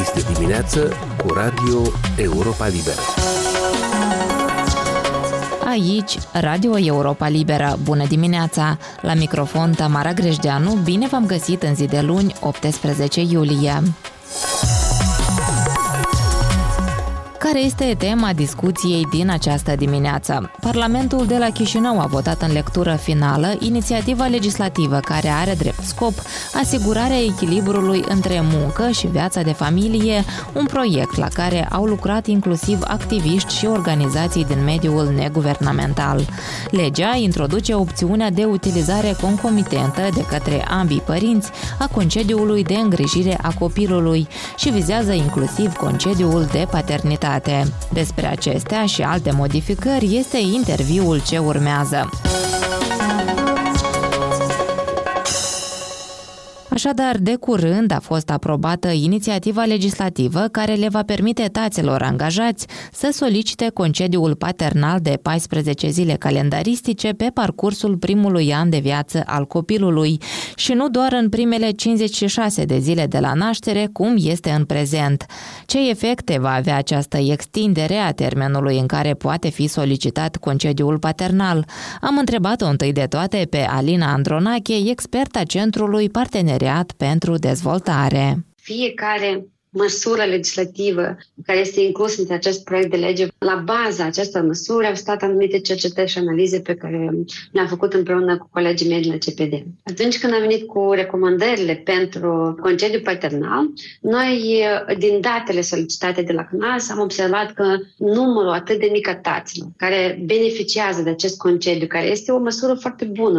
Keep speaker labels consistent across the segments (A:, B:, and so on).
A: Este dimineață cu Radio Europa Liberă.
B: Aici, Radio Europa Liberă. Bună dimineața! La microfon Tamara Grejdeanu, bine v-am găsit în zi de luni, 18 iulie. Care este tema discuției din această dimineață? Parlamentul de la Chișinău a votat în lectură finală inițiativa legislativă care are drept scop asigurarea echilibrului între muncă și viața de familie, un proiect la care au lucrat inclusiv activiști și organizații din mediul neguvernamental. Legea introduce opțiunea de utilizare concomitentă de către ambii părinți a concediului de îngrijire a copilului și vizează inclusiv concediul de paternitate date. Despre acestea și alte modificări este interviul ce urmează. Așadar, de curând a fost aprobată inițiativa legislativă care le va permite taților angajați să solicite concediul paternal de 14 zile calendaristice pe parcursul primului an de viață al copilului și nu doar în primele 56 de zile de la naștere, cum este în prezent. Ce efecte va avea această extindere a termenului în care poate fi solicitat concediul paternal? Am întrebat-o întâi de toate pe Alina Andronache, experta Centrului Parteneriat parteneriat pentru dezvoltare.
C: Fiecare măsură legislativă care este inclusă în acest proiect de lege. La baza acestor măsuri au stat anumite cercetări și analize pe care le-am făcut împreună cu colegii mei de la CPD. Atunci când am venit cu recomandările pentru concediu paternal, noi, din datele solicitate de la CNAS, am observat că numărul atât de mic a taților care beneficiază de acest concediu, care este o măsură foarte bună,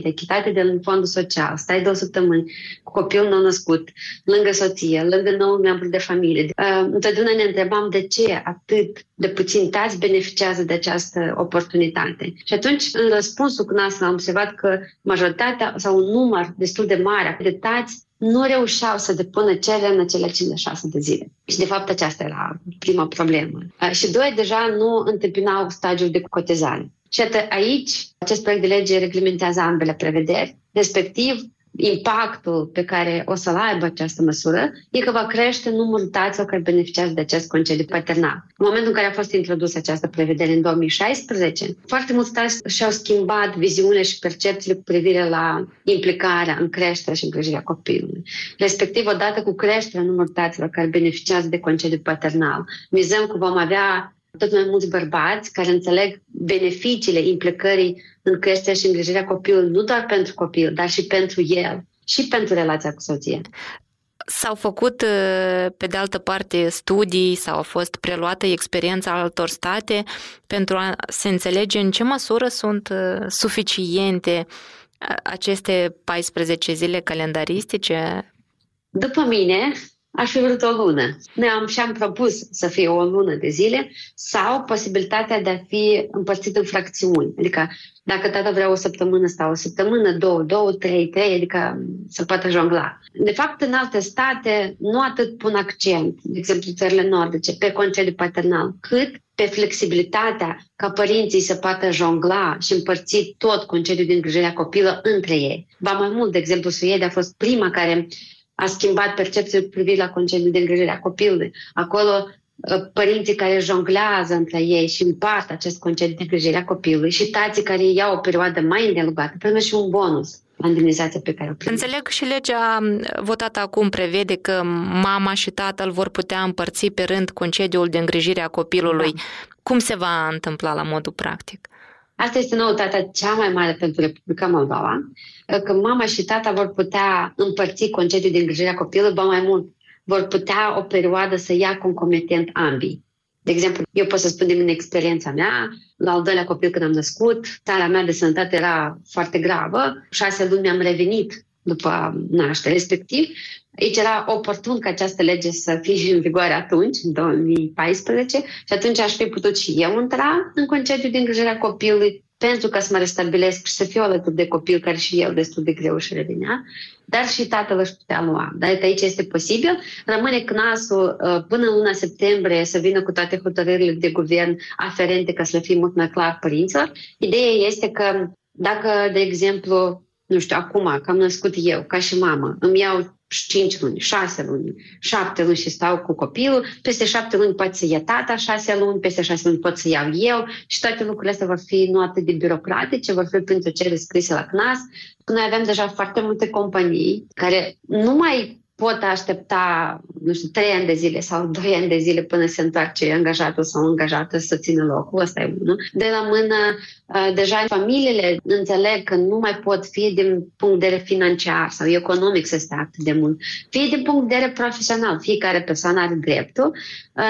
C: 100%, echitate de fondul social, stai două săptămâni cu copilul nou născut, lângă soție, lângă nou membru de familie. Uh, întotdeauna ne întrebam de ce atât de puțin tați beneficiază de această oportunitate. Și atunci, în răspunsul cu nas am observat că majoritatea sau un număr destul de mare de tați nu reușeau să depună cerere în acele 56 de zile. Și, de fapt, aceasta era prima problemă. Uh, și doi, deja nu întâmpinau stagiul de cotizare. Și aici, acest proiect de lege reglementează ambele prevederi, respectiv impactul pe care o să-l aibă această măsură e că va crește numărul taților care beneficiază de acest concediu paternal. În momentul în care a fost introdusă această prevedere în 2016, foarte mulți tați și-au schimbat viziunea și percepțiile cu privire la implicarea în creșterea și îngrijirea copilului. Respectiv, odată cu creșterea numărului taților care beneficiază de concediu paternal, mizăm că vom avea tot mai mulți bărbați care înțeleg beneficiile implicării în creșterea și îngrijirea copilului, nu doar pentru copil, dar și pentru el și pentru relația cu soția.
B: S-au făcut, uh, pe de altă parte, studii sau a fost preluată experiența altor state pentru a se înțelege în ce măsură sunt uh, suficiente uh, aceste 14 zile calendaristice?
C: După mine, aș fi vrut o lună. Noi am și-am propus să fie o lună de zile sau posibilitatea de a fi împărțit în fracțiuni. Adică dacă tata vrea o săptămână sau o săptămână, două, două, trei, trei, adică să poată jongla. De fapt, în alte state nu atât pun accent, de exemplu țările nordice, pe concediu paternal, cât pe flexibilitatea ca părinții să poată jongla și împărți tot concediul de îngrijire a copilă între ei. Ba mai mult, de exemplu, Suedia a fost prima care a schimbat percepția cu privire la concediul de îngrijire a copilului. Acolo ă, părinții care jonglează între ei și împart acest concediu de îngrijire a copilului și tații care iau o perioadă mai îndelugată primesc și un bonus la indemnizația pe care o primesc.
B: Înțeleg și legea votată acum prevede că mama și tatăl vor putea împărți pe rând concediul de îngrijire a copilului. Da. Cum se va întâmpla la modul practic?
C: Asta este noutatea cea mai mare pentru Republica Moldova, că mama și tata vor putea împărți concediul de îngrijire a copilului, ba mai mult, vor putea o perioadă să ia concomitent ambii. De exemplu, eu pot să spun din experiența mea, la al doilea copil când am născut, starea mea de sănătate era foarte gravă, șase luni mi-am revenit după naștere respectiv. Aici era oportun ca această lege să fie în vigoare atunci, în 2014, și atunci aș fi putut și eu intra în concediu de îngrijire a copilului pentru ca să mă restabilesc și să fiu alături de copil care și el destul de greu și revenea, dar și tatăl își putea lua. Dar aici este posibil. Rămâne CNAS-ul uh, până în luna septembrie să vină cu toate hotărârile de guvern aferente ca să le fie mult mai clar părinților. Ideea este că dacă, de exemplu, nu știu, acum, că am născut eu, ca și mamă, îmi iau 5 luni, 6 luni, 7 luni și stau cu copilul, peste 7 luni poate să ia tata 6 luni, peste 6 luni pot să iau eu. Și toate lucrurile astea vor fi nu atât de birocratice, vor fi pentru cele scrise la CNAS. Noi avem deja foarte multe companii care nu mai pot aștepta, nu știu, trei ani de zile sau doi ani de zile până se întoarce angajatul sau angajată să țină locul, ăsta e unul. De la mână, deja familiile înțeleg că nu mai pot fi din punct de vedere financiar sau economic să stea atât de mult, fie din punct de vedere profesional. Fiecare persoană are dreptul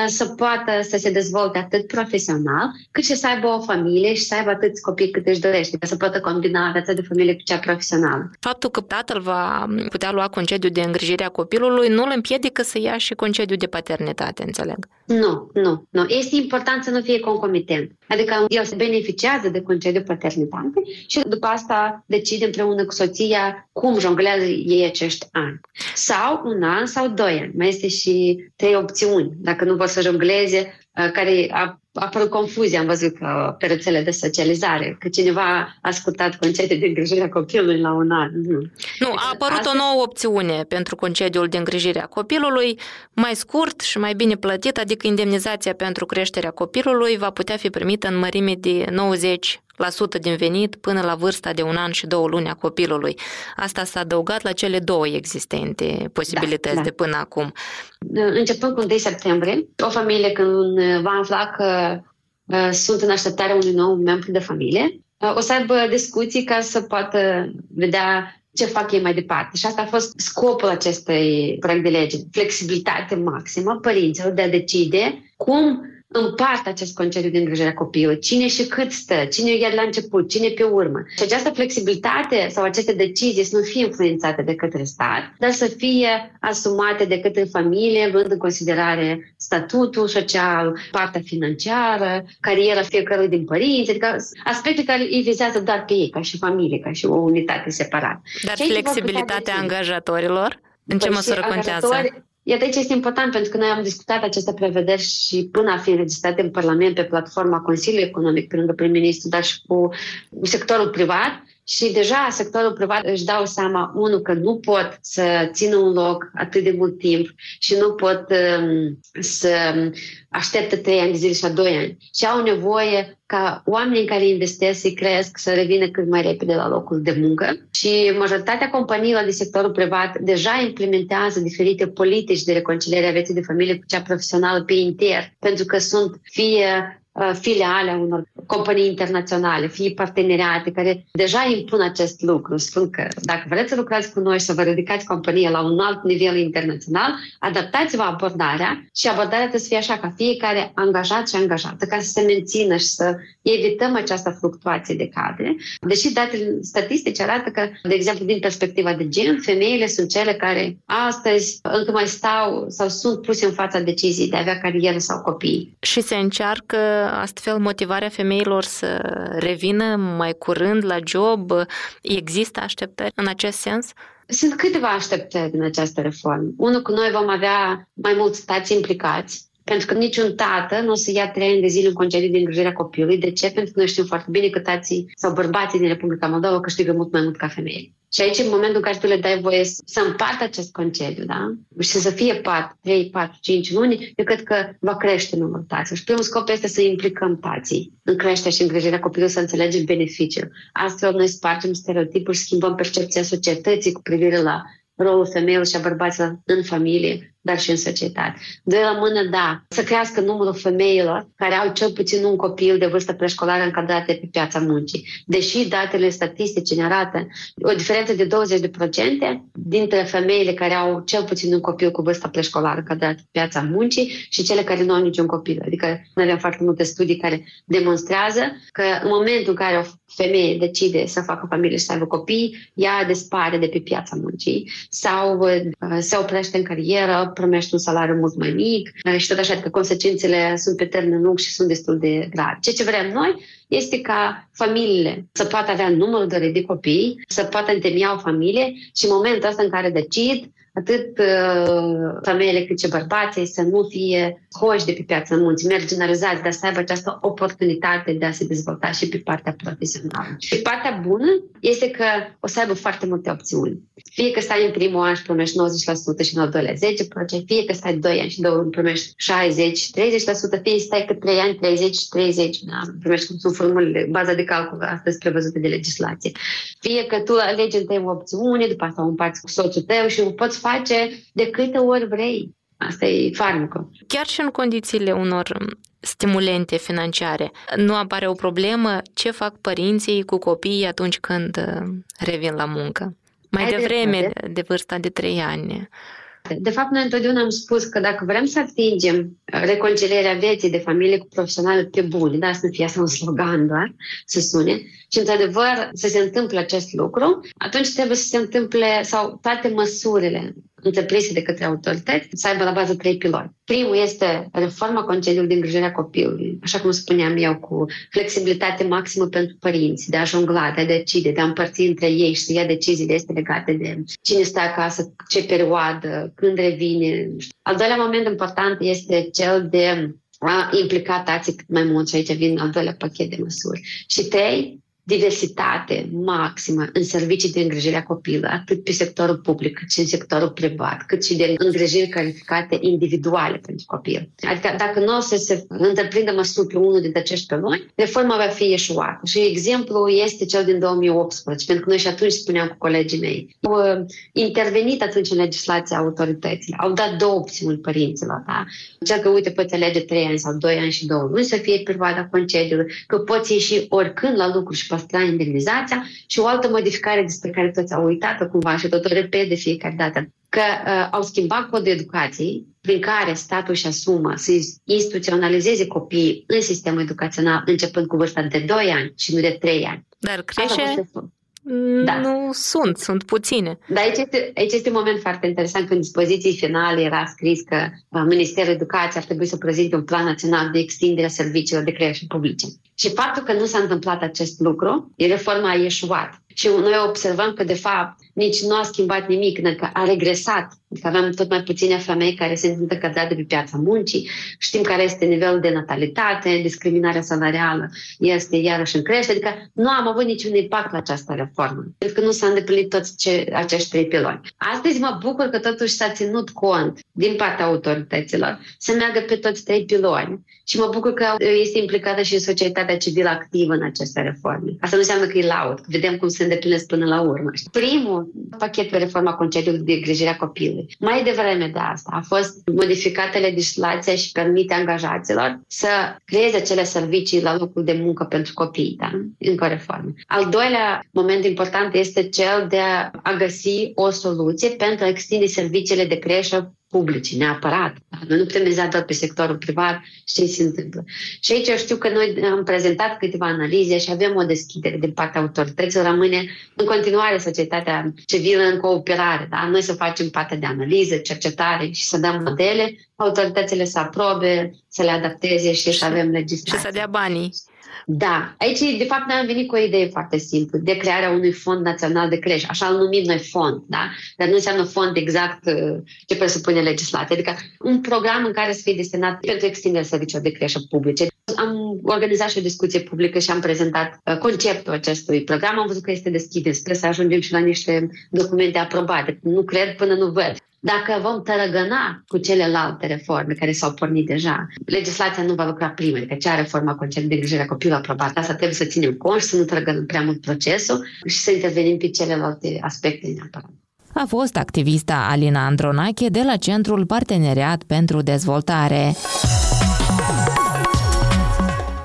C: să poată să se dezvolte atât profesional, cât și să aibă o familie și să aibă atâți copii cât își dorește, ca să poată combina viața de familie cu cea profesională.
B: Faptul că tatăl va putea lua concediu de îngrijire a copilului nu îl împiedică să ia și concediu de paternitate, înțeleg.
C: Nu, nu, nu. Este important să nu fie concomitent. Adică el se beneficiază de concediu paternitate și după asta decide împreună cu soția cum jonglează ei acești ani. Sau un an sau doi ani. Mai este și trei opțiuni. Dacă nu vor să jongleze, uh, care a apărut confuzie, am văzut că pe rețele de socializare, că cineva a ascultat concediul de îngrijire a copilului la un an. Nu,
B: nu a apărut Asta... o nouă opțiune pentru concediul de îngrijire a copilului, mai scurt și mai bine plătit, adică indemnizația pentru creșterea copilului va putea fi primită în mărime de 90 din venit până la vârsta de un an și două luni a copilului. Asta s-a adăugat la cele două existente posibilități da, da. de până acum.
C: Începând cu 1 septembrie, o familie când va afla că uh, sunt în așteptarea unui nou membru de familie, uh, o să aibă discuții ca să poată vedea ce fac ei mai departe. Și asta a fost scopul acestui proiect de lege. Flexibilitate maximă părinților de a decide cum împart acest concediu de îngrijire a copilului. Cine și cât stă, cine e la început, cine pe urmă. Și această flexibilitate sau aceste decizii să nu fie influențate de către stat, dar să fie asumate de către familie, luând în considerare statutul social, partea financiară, cariera fiecărui din părinți, adică aspecte care îi vizează doar pe ei, ca și familie, ca și o unitate separată.
B: Dar flexibilitatea angajatorilor? În ce păi măsură contează?
C: Iată aici este important pentru că noi am discutat aceste prevederi și până a fi înregistrate în Parlament pe platforma Consiliului Economic pe lângă prim-ministru, dar și cu sectorul privat. Și deja sectorul privat își dau seama, unul, că nu pot să țină un loc atât de mult timp și nu pot um, să așteptă trei ani de zile sau doi ani. Și au nevoie ca oamenii care investesc să cresc, să revină cât mai repede la locul de muncă. Și majoritatea companiilor de sectorul privat deja implementează diferite politici de reconciliere a vieții de familie cu cea profesională pe inter, pentru că sunt fie Uh, filiale a unor companii internaționale, fie parteneriate care deja impun acest lucru. Spun că dacă vreți să lucrați cu noi și să vă ridicați compania la un alt nivel internațional, adaptați-vă abordarea și abordarea trebuie să fie așa ca fiecare angajat și angajată ca să se mențină și să evităm această fluctuație de cadre. Deși datele statistice arată că, de exemplu, din perspectiva de gen, femeile sunt cele care astăzi încă mai stau sau sunt puse în fața deciziei de a avea carieră sau copii.
B: Și se încearcă astfel motivarea femeilor să revină mai curând la job? Există așteptări în acest sens?
C: Sunt câteva așteptări în această reformă. Unul, că noi vom avea mai mulți stați implicați, pentru că niciun tată nu o să ia trei ani de zile în concediu de îngrijire a copilului. De ce? Pentru că noi știm foarte bine că tații sau bărbații din Republica Moldova câștigă mult mai mult ca femei. Și aici, în momentul în care tu le dai voie să împartă acest concediu, da? Și să fie 4, 3, 4, 5 luni, eu cred că va crește numărul taților. Și primul scop este să implicăm tații în creșterea și îngrijirea copilului, să înțelegem beneficiul. Astfel, noi spargem stereotipuri, schimbăm percepția societății cu privire la rolul femeilor și a bărbaților în familie, dar și în societate. De la mână, da, să crească numărul femeilor care au cel puțin un copil de vârstă preșcolară încadrate pe piața muncii. Deși datele statistice ne arată o diferență de 20% dintre femeile care au cel puțin un copil cu vârstă preșcolară încadrat pe piața muncii și cele care nu au niciun copil. Adică noi avem foarte multe studii care demonstrează că în momentul în care o femeie decide să facă familie și să aibă copii, ea dispare de pe piața muncii sau uh, se oprește în carieră, primești un salariu mult mai mic uh, și tot așa, că consecințele sunt pe termen lung și sunt destul de grave. Ceea ce vrem noi este ca familiile să poată avea numărul de de copii, să poată întemeia o familie și în momentul ăsta în care decid, atât uh, femeile cât și bărbații să nu fie hoși de pe piața muncii, marginalizați, dar să aibă această oportunitate de a se dezvolta și pe partea profesională. Și partea bună este că o să aibă foarte multe opțiuni. Fie că stai în primul an și primești 90% și în al doilea 10%, fie că stai 2 ani și 2 ani primești 60-30%, fie stai că 3 ani 30-30, da, primești cum sunt formulele, baza de calcul astăzi prevăzute de legislație. Fie că tu alegi între o opțiune, după asta o împarți cu soțul tău și o poți face de câte ori vrei. Asta e farmacul.
B: Chiar și în condițiile unor stimulente financiare. Nu apare o problemă ce fac părinții cu copiii atunci când uh, revin la muncă? Mai devreme de, de vârsta de 3 ani.
C: De fapt, noi întotdeauna am spus că dacă vrem să atingem reconcilierea vieții de familie cu profesional pe bune, da, să nu fie asta un slogan doar, să sune, și într-adevăr să se întâmple acest lucru, atunci trebuie să se întâmple, sau toate măsurile întreprinse de către autorități să aibă la bază trei piloni. Primul este reforma concediului de îngrijire a copilului, așa cum spuneam eu, cu flexibilitate maximă pentru părinți, de a jongla, de a decide, de a împărți între ei și să ia deciziile este legate de cine stă acasă, ce perioadă, când revine. Al doilea moment important este cel de a implica tații cât mai mult și aici vin al doilea pachet de măsuri. Și trei, diversitate maximă în servicii de îngrijire a copilului, atât pe sectorul public, cât și în sectorul privat, cât și de îngrijiri calificate individuale pentru copil. Adică dacă nu o să se întreprindă măsuri pe unul dintre acești peloni, reforma va fi eșuată. Și exemplu este cel din 2018, pentru că noi și atunci spuneam cu colegii mei, au uh, intervenit atunci în legislația autorităților, au dat două opțiuni părinților. Da? Cel că, uite, poți alege trei ani sau doi ani și două luni să fie perioada concediului, că poți ieși oricând la lucru și păstra indemnizația și o altă modificare despre care toți au uitat cumva și tot o repet de fiecare dată, că uh, au schimbat codul educației prin care statul își asumă să instituționalizeze copiii în sistemul educațional începând cu vârsta de 2 ani și nu de 3 ani.
B: Dar crește, da. nu sunt, sunt puține.
C: Dar aici este, aici este un moment foarte interesant când dispoziții finale era scris că uh, Ministerul Educației ar trebui să prezinte un plan național de extindere a serviciilor de creștere publice. Și faptul că nu s-a întâmplat acest lucru, reforma a ieșuat. Și noi observăm că, de fapt, nici nu a schimbat nimic, că a regresat. Adică avem tot mai puține femei care se întâmplă cădate pe piața muncii, știm care este nivelul de natalitate, discriminarea salarială este iarăși în creștere, adică nu am avut niciun impact la această reformă, pentru că nu s-a îndeplinit toți ce, acești trei piloni. Astăzi mă bucur că totuși s-a ținut cont din partea autorităților să meargă pe toți trei piloni și mă bucur că este implicată și societatea civilă activă în aceste reforme. Asta nu înseamnă că e laud, vedem cum se îndeplinesc până la urmă. Primul pachet pe reforma concediului de îngrijire a copilului. Mai devreme de asta a fost modificată legislația și permite angajaților să creeze acele servicii la locul de muncă pentru copii, da? Încă o reformă. Al doilea moment important este cel de a găsi o soluție pentru a extinde serviciile de creșă publice, neapărat. Noi nu putem miza doar pe sectorul privat și ce se întâmplă. Și aici eu știu că noi am prezentat câteva analize și avem o deschidere din partea autorităților. Rămâne în continuare societatea civilă în cooperare. Da? Noi să facem partea de analiză, cercetare și să dăm modele, autoritățile să aprobe, să le adapteze și, și să avem legislație.
B: Și să dea banii.
C: Da, aici de fapt noi am venit cu o idee foarte simplă, de crearea unui fond național de creștere, așa îl numim noi fond, da? Dar nu înseamnă fond exact uh, ce presupune legislația, adică un program în care să fie destinat pentru extinderea serviciilor de creștere publice. Am organizat și o discuție publică și am prezentat uh, conceptul acestui program. Am văzut că este deschis. Sper să ajungem și la niște documente aprobate. Nu cred până nu văd. Dacă vom tărăgăna cu celelalte reforme care s-au pornit deja, legislația nu va lucra prima, adică cea reforma concediului de îngrijire a copilului aprobată. Asta trebuie să ținem cont și să nu tărăgănăm prea mult procesul și să intervenim pe celelalte aspecte neapărat.
B: A fost activista Alina Andronache de la Centrul Parteneriat pentru Dezvoltare.